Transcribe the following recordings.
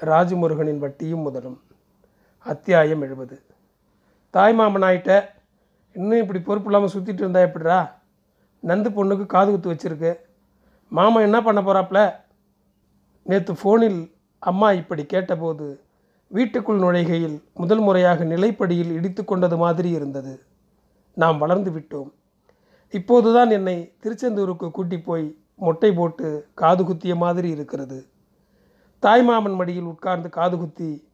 ராஜமுருகனின் வட்டியும் முதலும். அத்தியாயம் எழுபது. தாய் ஆயிட்ட இன்னும் இப்படி பொறுப்பு இல்லாமல் சுற்றிட்டு இருந்தா எப்படிடா? நந்து பொண்ணுக்கு காது குத்து வச்சிருக்கு. மாமன் என்ன பண்ண போகிறாப்புல நேற்று ஃபோனில் அம்மா இப்படி கேட்டபோது வீட்டுக்குள் நுழைகையில் முதல் முறையாக நிலைப்படியில் இடித்து கொண்டது மாதிரி இருந்தது. நாம் வளர்ந்து விட்டோம். இப்போதுதான் என்னை திருச்செந்தூருக்கு கூட்டி போய் மொட்டை போட்டு காது குத்திய மாதிரி இருக்கிறது. தாய்மாமன் மடியில் உட்கார்ந்து காதுகுத்தி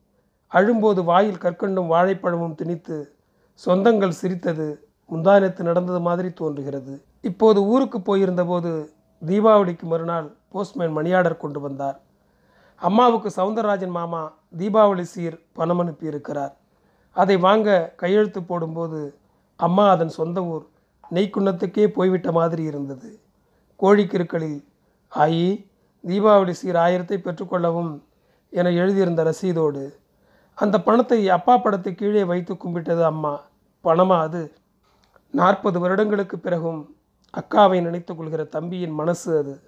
அழும்போது வாயில் கற்கண்டும் வாழைப்பழமும் திணித்து சொந்தங்கள் சிரித்தது முந்தானத்து நடந்தது மாதிரி தோன்றுகிறது. இப்போது ஊருக்கு போயிருந்தபோது தீபாவளிக்கு மறுநாள் போஸ்ட்மேன் மணியாடர் கொண்டு வந்தார். அம்மாவுக்கு சவுந்தரராஜன் மாமா தீபாவளி சீர் பணம் அனுப்பியிருக்கிறார். அதை வாங்க கையெழுத்து போடும்போது அம்மா அதன் சொந்த ஊர் நெய்க்குன்னத்துக்கே போய்விட்ட மாதிரி இருந்தது. கோழிக்கிருக்களில் ஆயி தீபாவளி சீர் ஆயிரத்தை பெற்றுக்கொள்ளவும் என எழுதியிருந்த ரசீதோடு அந்த பணத்தை அப்பா படத்தை கீழே வைத்து கும்பிட்டது அம்மா. பணமா அது? நாற்பது வருடங்களுக்கு பிறகும் அக்காவை நினைத்து கொள்கிற தம்பியின் மனசு அது.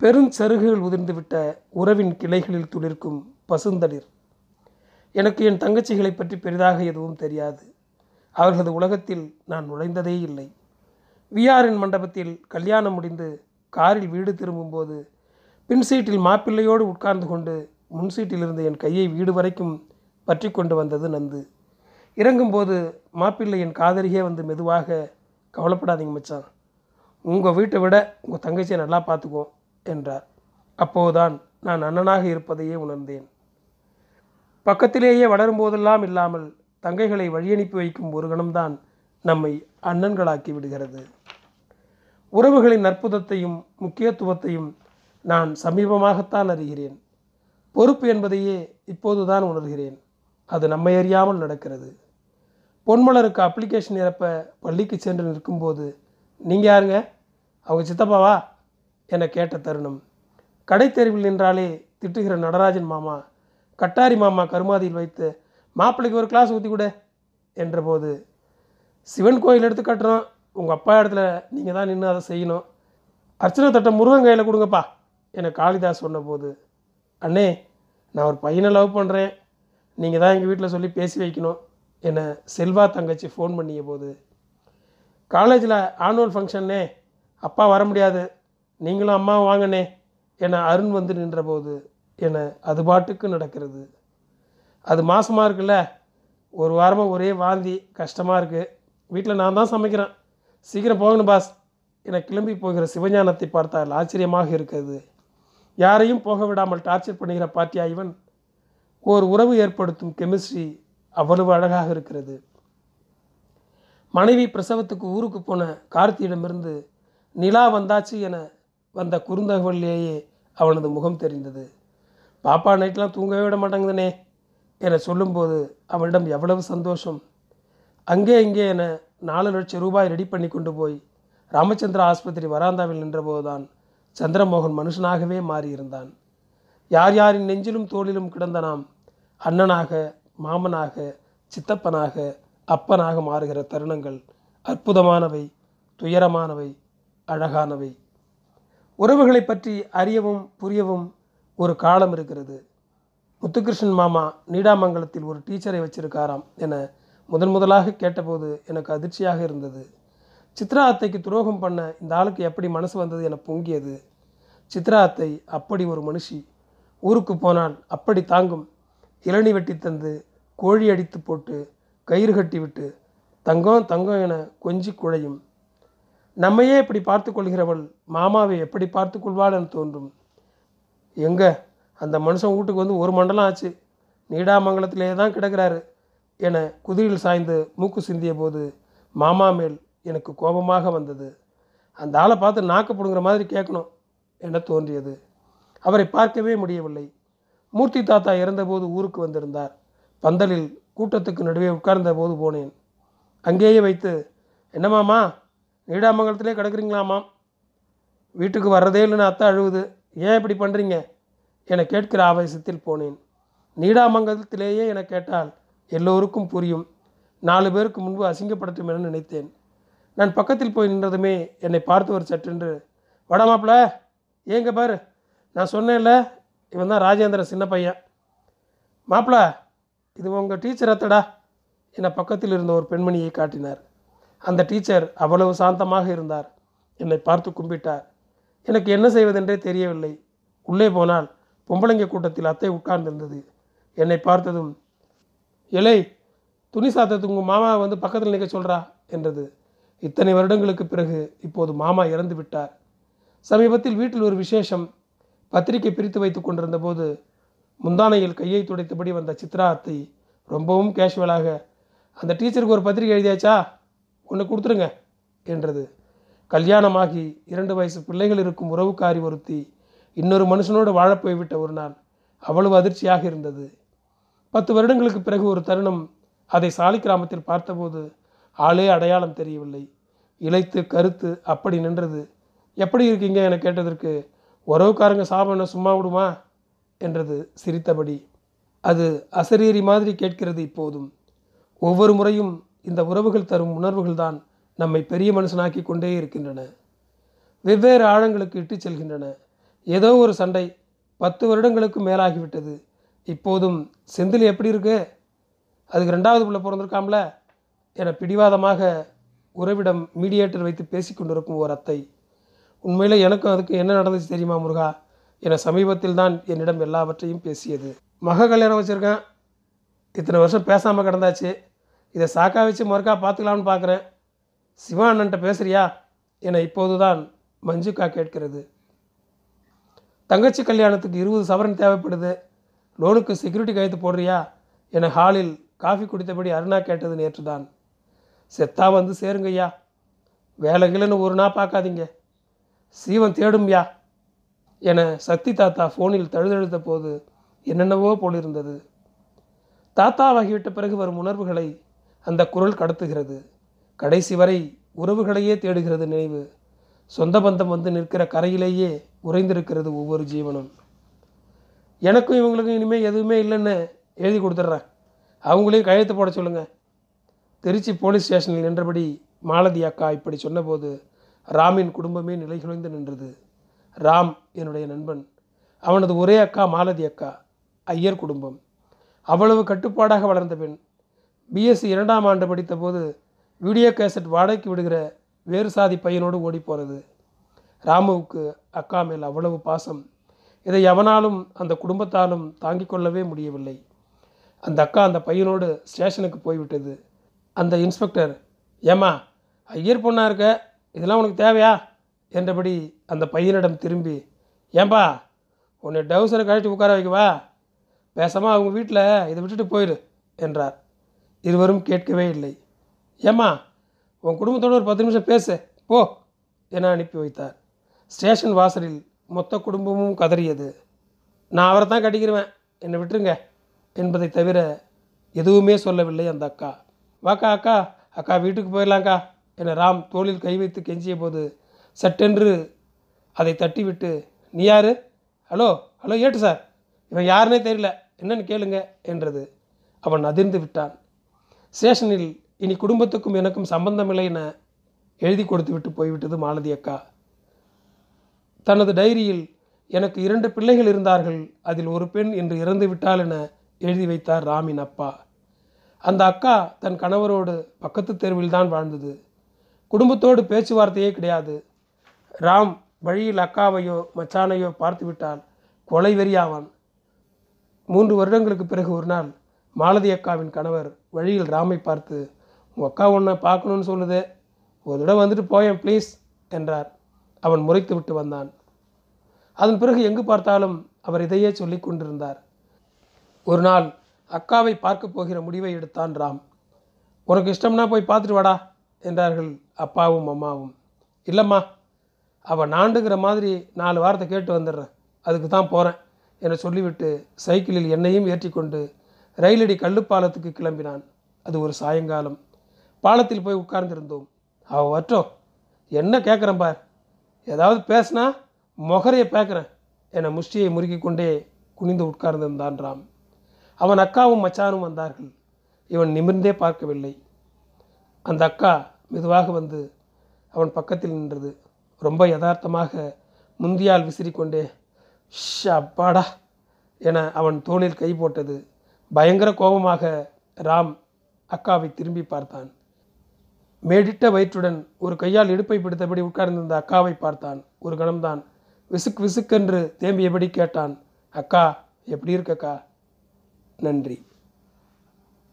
பெருஞ்சருகுகள் உதிர்ந்துவிட்ட உறவின் கிளைகளில் துளிர்க்கும் பசுந்தளிர். எனக்கு என் தங்கச்சிகளை பற்றி பெரிதாக எதுவும் தெரியாது. அவர்களது உலகத்தில் நான் நுழைந்ததே இல்லை. விஆரின் மண்டபத்தில் கல்யாணம் முடிந்து காரில் வீடு திரும்பும்போது பின் சீட்டில் மாப்பிள்ளையோடு உட்கார்ந்து கொண்டு முன் சீட்டில் இருந்த என் கையை வீடு வரைக்கும் பற்றி கொண்டு வந்தது நந்து. இறங்கும்போது மாப்பிள்ளை என் காதலியே வந்து மெதுவாக கவலைப்படாதீங்க மச்சான். உங்கள் வீட்டை விட உங்கள் தங்கச்சியை நல்லா பார்த்துக்குவோம் என்றார். அப்போதுதான் நான் அண்ணனாக இருப்பதையே உணர்ந்தேன். பக்கத்திலேயே வளரும்போதெல்லாம் இல்லாமல் தங்கைகளை வழியனுப்பி வைக்கும் ஒரு கணம்தான் நம்மை அண்ணன்களாக்கி விடுகிறது. உறவுகளின் அற்புதத்தையும் முக்கியத்துவத்தையும் நான் சமீபமாகத்தான் அறிகிறேன். பொறுப்பு என்பதையே இப்போதுதான் உணர்கிறேன். அது நம்மை அறியாமல் நடக்கிறது. பொன்மலருக்கு அப்ளிகேஷன் நிரப்ப பள்ளிக்கு சென்று நிற்கும்போது நீங்கள் யாருங்க? அவங்க சித்தப்பாவா? என கேட்ட தருணம். கடைத்தெருவில் நின்றாலே திட்டுகிற நடராஜன் மாமா கட்டாரி மாமா கருமாதியில் வைத்து மாப்பிள்ளைக்கு ஒரு கிளாஸ் ஊற்றி கொடு என்றபோது சிவன் கோயில் எடுத்து கட்டுறோம் உங்கள் அப்பா இடத்துல நீங்கள் தான் நின்று அதை செய்யணும். அர்ச்சனை தட்டை முருகன் கையில் கொடுங்கப்பா என காளிதாஸ் சொன்னபோது அண்ணே நான் ஒரு பையனை லவ் பண்ணுறேன் நீங்கள் தான் எங்கள் வீட்டில் சொல்லி பேசி வைக்கணும் என செல்வா தங்கச்சி ஃபோன் பண்ணிய போது காலேஜில் ஆனுவல் ஃபங்க்ஷன்னே அப்பா வர முடியாது. நீங்களும் அம்மாவும் வாங்கண்ணே என அருண் வந்து நின்றபோது என அது பாட்டுக்கு நடக்கிறது. அது மாசமாக இருக்குல்ல. ஒரு வாரமாக ஒரே வாந்தி கஷ்டமாக இருக்குது வீட்டில் நான் தான் சமைக்கிறேன். சீக்கிரம் போகணும் பாஸ். என கிளம்பி போகிற சிவஞானத்தை பார்த்தால் ஆச்சரியமாக இருக்கிறது. யாரையும் போக விடாமல் டார்ச்சர் பண்ணுகிற பாட்டியா இவன்? ஓர் உறவு ஏற்படுத்தும் கெமிஸ்ட்ரி அவ்வளவு அழகாக இருக்கிறது. மனைவி பிரசவத்துக்கு ஊருக்கு போன கார்த்தியிடமிருந்து நிலா வந்தாச்சு என வந்த குறுந்தகவலிலேயே அவனது முகம் தெரிந்தது. பாப்பா நைட்லாம் தூங்கவே விட மாட்டேங்குதுனே என சொல்லும்போது அவனிடம் எவ்வளவு சந்தோஷம். அங்கே இங்கே என நாலு லட்சம் ரூபாய் ரெடி பண்ணி கொண்டு போய் ராமச்சந்திரா ஆஸ்பத்திரி வராந்தாவில் நின்றபோதுதான் சந்திரமோகன் மனுஷனாகவே மாறியிருந்தான். யார் யாரின் நெஞ்சிலும் தோளிலும் கிடந்த நாம் அண்ணனாக மாமனாக சித்தப்பனாக அப்பனாக மாறுகிற தருணங்கள் அற்புதமானவை துயரமானவை அழகானவை. உறவுகளை பற்றி அறியவும் புரியவும் ஒரு காலம் இருக்கிறது. முத்துகிருஷ்ணன் மாமா நீடாமங்கலத்தில் ஒரு டீச்சரை வச்சிருக்காராம் என முதன் முதலாக கேட்டபோது எனக்கு அதிர்ச்சியாக இருந்தது. சித்ரா அத்தைக்கு துரோகம் பண்ண இந்த ஆளுக்கு எப்படி மனசு வந்தது என பொங்கியது. சித்ரா அத்தை அப்படி ஒரு மனுஷி ஊருக்கு போனால் அப்படி தாங்கும். இளநி வெட்டி தந்து கோழி அடித்து போட்டு கயிறு கட்டி விட்டு தங்கம் தங்கம் என கொஞ்சி குழையும். நம்மையே இப்படி பார்த்து கொள்கிறவள் மாமாவை எப்படி பார்த்து கொள்வாள் என தோன்றும். எங்க? அந்த மனுஷன் வீட்டுக்கு வந்து ஒரு மண்டலம் ஆச்சு. நீடாமங்கலத்திலே தான் கிடக்கிறாரு என குதிரையில் சாய்ந்து மூக்கு சிந்திய போது மாமா மேல் எனக்கு கோபமாக வந்தது. அந்த ஆளை பார்த்து நாக்கு பிடுங்குற மாதிரி கேட்கணும் என தோன்றியது. அவரை பார்க்கவே முடியவில்லை. மூர்த்தி தாத்தா இறந்தபோது ஊருக்கு வந்திருந்தார். பந்தலில் கூட்டத்துக்கு நடுவே உட்கார்ந்த போது போனேன். அங்கேயே வைத்து என்னமாமா நீடாமங்கலத்திலே கிடக்குறீங்களாமாம் வீட்டுக்கு வர்றதே இல்லைன்னு அத்தை அழுவுது. ஏன் இப்படி பண்ணுறீங்க என கேட்கிற ஆவேசத்தில் போனேன். நீடாமங்கலத்திலேயே என கேட்டால் எல்லோருக்கும் புரியும். நாலு பேருக்கு முன்பு அசிங்கப்படுத்தும் என நினைத்தேன். நான் பக்கத்தில் போய் நின்றதுமே என்னை பார்த்தவர் சற்றென்று வட மாப்பிள ஏங்க பாரு. நான் சொன்னேன்ல இவன் தான் ராஜேந்திர சின்ன பையன். மாப்பிள இது உங்கள் டீச்சர் அத்தடா. என பக்கத்தில் இருந்த ஒரு பெண்மணியை காட்டினார். அந்த டீச்சர் அவ்வளவு சாந்தமாக இருந்தார். என்னை பார்த்து கும்பிட்டார். எனக்கு என்ன செய்வதென்றே தெரியவில்லை. உள்ளே போனால் பொம்பளைங்க கூட்டத்தில் அத்தை உட்கார்ந்திருந்தது. என்னை பார்த்ததும் இலை துணி சாத்தத்துக்கு உங்கள் மாமா வந்து பக்கத்தில் நிற்க சொல்கிறா என்றது. இத்தனை வருடங்களுக்கு பிறகு இப்போது மாமா இறந்து விட்டார். சமீபத்தில் வீட்டில் ஒரு விசேஷம் பத்திரிகை பிரித்து வைத்து கொண்டிருந்த போது முந்தானையில் கையை துடைத்தபடி வந்த சித்ரா அத்தை ரொம்பவும் கேஷுவலாக அந்த டீச்சருக்கு ஒரு பத்திரிகை எழுதியாச்சா? ஒன்று கொடுத்துருங்க என்றது. கல்யாணமாகி இரண்டு வயசு பிள்ளைகள் இருக்கும் உறவுக்காரி ஒருத்தி இன்னொரு மனுஷனோடு வாழப் போய்விட்ட ஒரு நாள் அவ்வளவு அதிர்ச்சியாக இருந்தது. பத்து வருடங்களுக்கு பிறகு ஒரு தருணம் அதை சாலி கிராமத்தில் பார்த்தபோது ஆளே அடையாளம் தெரியவில்லை. இழைத்து கருத்து அப்படி நின்றது. எப்படி இருக்கீங்க? என கேட்டதற்கு உறவுக்காரங்க சாபனை சும்மா விடுமா? என்றது சிரித்தபடி. அது அசரீரி மாதிரி கேட்கிறது இப்போதும். ஒவ்வொரு முறையும் இந்த உறவுகள் தரும் உணர்வுகள் தான் நம்மை பெரிய மனுஷனாக்கி கொண்டே இருக்கின்றன. வெவ்வேறு ஆழங்களுக்கு இட்டுச் செல்கின்றன. ஏதோ ஒரு சண்டை பத்து வருடங்களுக்கு மேலாகிவிட்டது. இப்போதும் செந்தில் எப்படி இருக்கு? அதுக்கு ரெண்டாவது பிள்ளை பிறந்திருக்காம்ல? என பிடிவாதமாக உறவிடம் மீடியேட்டர் வைத்து பேசி கொண்டிருக்கும் ஒரு அத்தை உண்மையில் எனக்கும் அதுக்கு என்ன நடந்துச்சு தெரியுமா முருகா? என சமீபத்தில் தான் என்னிடம் எல்லாவற்றையும் பேசியது. மக கல்யாணம் வச்சுருக்கேன். இத்தனை வருஷம் பேசாமல் கிடந்தாச்சு. இதை சாக்கா வச்சு மறுக்கா பார்த்துக்கலாம்னு பார்க்குறேன் சிவா அண்ணன்ட்ட பேசுறியா? என இப்போது தான் மஞ்சுக்கா கேட்கிறது. தங்கச்சி கல்யாணத்துக்கு இருபது சவரன் தேவைப்படுது. லோனுக்கு செக்யூரிட்டி கையெழுத்து போடுறியா? என ஹாலில் காஃபி குடித்தபடி அருணா கேட்டது நேற்று தான் செத்தா வந்து சேருங்கய்யா. வேலைகளுன்னு ஒரு நாள் பார்க்காதீங்க. சீவன் தேடும்யா. என சக்தி தாத்தா ஃபோனில் தழுதழுத்த போது என்னென்னவோ போலிருந்தது. தாத்தாவாகிவிட்ட பிறகு வரும் உணர்வுகளை அந்த குரல் கடத்துகிறது. கடைசி வரை உறவுகளையே தேடுகிறது நினைவு. சொந்த பந்தம் வந்து நிற்கிற கரையிலேயே உறைந்திருக்கிறது ஒவ்வொரு ஜீவனும். எனக்கும் இவங்களுக்கும் இனிமேல் எதுவுமே இல்லைன்னு எழுதி கொடுத்துட்றேன். அவங்களையும் கையெழுத்து போட சொல்லுங்கள் திருச்சி போலீஸ் ஸ்டேஷனில் நின்றபடி மாலதி அக்கா இப்படி சொன்னபோது ராமின் குடும்பமே நிலைகுலைந்து நின்றது. ராம் என்னுடைய நண்பன். அவனது ஒரே அக்கா மாலதி அக்கா ஐயர் குடும்பம். அவ்வளவு கட்டுப்பாடாக வளர்ந்த பெண் பிஎஸ்சி இரண்டாம் ஆண்டு படித்தபோது வீடியோ கேசட் வாடகைக்கு விடுகிற வேறு சாதி பையனோடு ஓடிப்போனது. ராமுவுக்கு அக்கா மேல் அவ்வளவு பாசம். இதை எவனாலும் அந்த குடும்பத்தாலும் தாங்கிக் கொள்ளவே முடியவில்லை. அந்த அக்கா அந்த பையனோடு ஸ்டேஷனுக்கு போய்விட்டது. அந்த இன்ஸ்பெக்டர் ஏம்மா ஐயர் பொண்ணாக இருக்க? இதெல்லாம் உனக்கு தேவையா? என்றபடி அந்த பையனிடம் திரும்பி ஏன்பா உன்னை டவுசரை கழட்டி உட்கார வைக்கவா? பேசாமல் அவங்க வீட்டில் இதை விட்டுட்டு போயிடு என்றார். இருவரும் கேட்கவே இல்லை. ஏம்மா உன் குடும்பத்தோடு ஒரு பத்து நிமிஷம் பேசு போ என அனுப்பி வைத்தார். ஸ்டேஷன் வாசலில் மொத்த குடும்பமும் கதறியது. நான் அவரை தான் கட்டிக்கிருவேன் என்னை விட்டுருங்க என்பதை தவிர எதுவுமே சொல்லவில்லை அந்த அக்கா. வாக்கா அக்கா. அக்கா வீட்டுக்கு போயிடலாங்க்கா என ராம் தோளில் கை வைத்து கெஞ்சிய போது சட்டென்று அதை தட்டிவிட்டு நீ யார்? ஹலோ ஹலோ ஏட்டு சார். இவன் யாருனே தெரியல. என்னன்னு கேளுங்க என்றது. அவன் அதிர்ந்து விட்டான். ஸ்டேஷனில் இனி குடும்பத்துக்கும் எனக்கும் சம்பந்தமில்லை என எழுதி கொடுத்து விட்டு போய்விட்டது மாலதி அக்கா. தனது டைரியில் எனக்கு இரண்டு பிள்ளைகள் இருந்தார்கள். அதில் ஒரு பெண் இன்று இறந்து விட்டால் என எழுதி வைத்தார் ராமின் அப்பா. அந்த அக்கா தன் கணவரோடு பக்கத்து தெருவில் தான் வாழ்ந்தது. குடும்பத்தோடு பேச்சுவார்த்தையே கிடையாது. ராம் வழியில் அக்காவையோ மச்சானையோ பார்த்து விட்டால் கொலை வெறியாவான். மூன்று வருடங்களுக்கு பிறகு ஒரு நாள் மாலதி அக்காவின் கணவர் வழியில் ராமை பார்த்து உங்கள் அக்கா உன்னை பார்க்கணும்னு சொல்லுது. ஒரு தடவை வந்துட்டு போயேன் ப்ளீஸ் என்றார். அவன் முறைத்து விட்டு வந்தான். அதன் பிறகு எங்கு பார்த்தாலும் அவர் இதையே சொல்லி கொண்டிருந்தார். ஒரு நாள் அக்காவை பார்க்க போகிற முடிவை எடுத்தான் ராம். உனக்கு இஷ்டம்னா போய் பார்த்துட்டு வாடா என்றார்கள் அப்பாவும் அம்மாவும். இல்லைம்மா அவள் நாண்டுங்கிற மாதிரி நாலு வாரத்தை கேட்டு வந்துடுறேன். அதுக்கு தான் போகிறேன் என சொல்லிவிட்டு சைக்கிளில் என்னையும் ஏற்றிக்கொண்டு ரயிலடி கல்லுப்பாலத்துக்கு கிளம்பினான். அது ஒரு சாயங்காலம். பாலத்தில் போய் உட்கார்ந்திருந்தோம். அவள் வற்றோம் என்ன கேட்குறேன் பார். ஏதாவது பேசினா மொகரையை பேக்கிறேன் என முஷ்டியை முறுக்கிக் கொண்டே குனிந்து உட்கார்ந்திருந்தான் ராம். அவன் அக்காவும் மச்சானும் வந்தார்கள். இவன் நிமிர்ந்தே பார்க்கவில்லை. அந்த அக்கா மெதுவாக வந்து அவன் பக்கத்தில் நின்றது. ரொம்ப யதார்த்தமாக முந்தியால் விசிறிக்கொண்டே ஷ் அப்பாடா என அவன் தோளில் கை போட்டது. பயங்கர கோபமாக ராம் அக்காவை திரும்பி பார்த்தான். மேடிட்ட வயிற்றுடன் ஒரு கையால் இடுப்பை பிடித்தபடி உட்கார்ந்திருந்த அக்காவை பார்த்தான். ஒரு கணம்தான் விசுக் விசுக்கென்று தேம்பியபடி கேட்டான். அக்கா எப்படி இருக்கக்கா? நன்றி.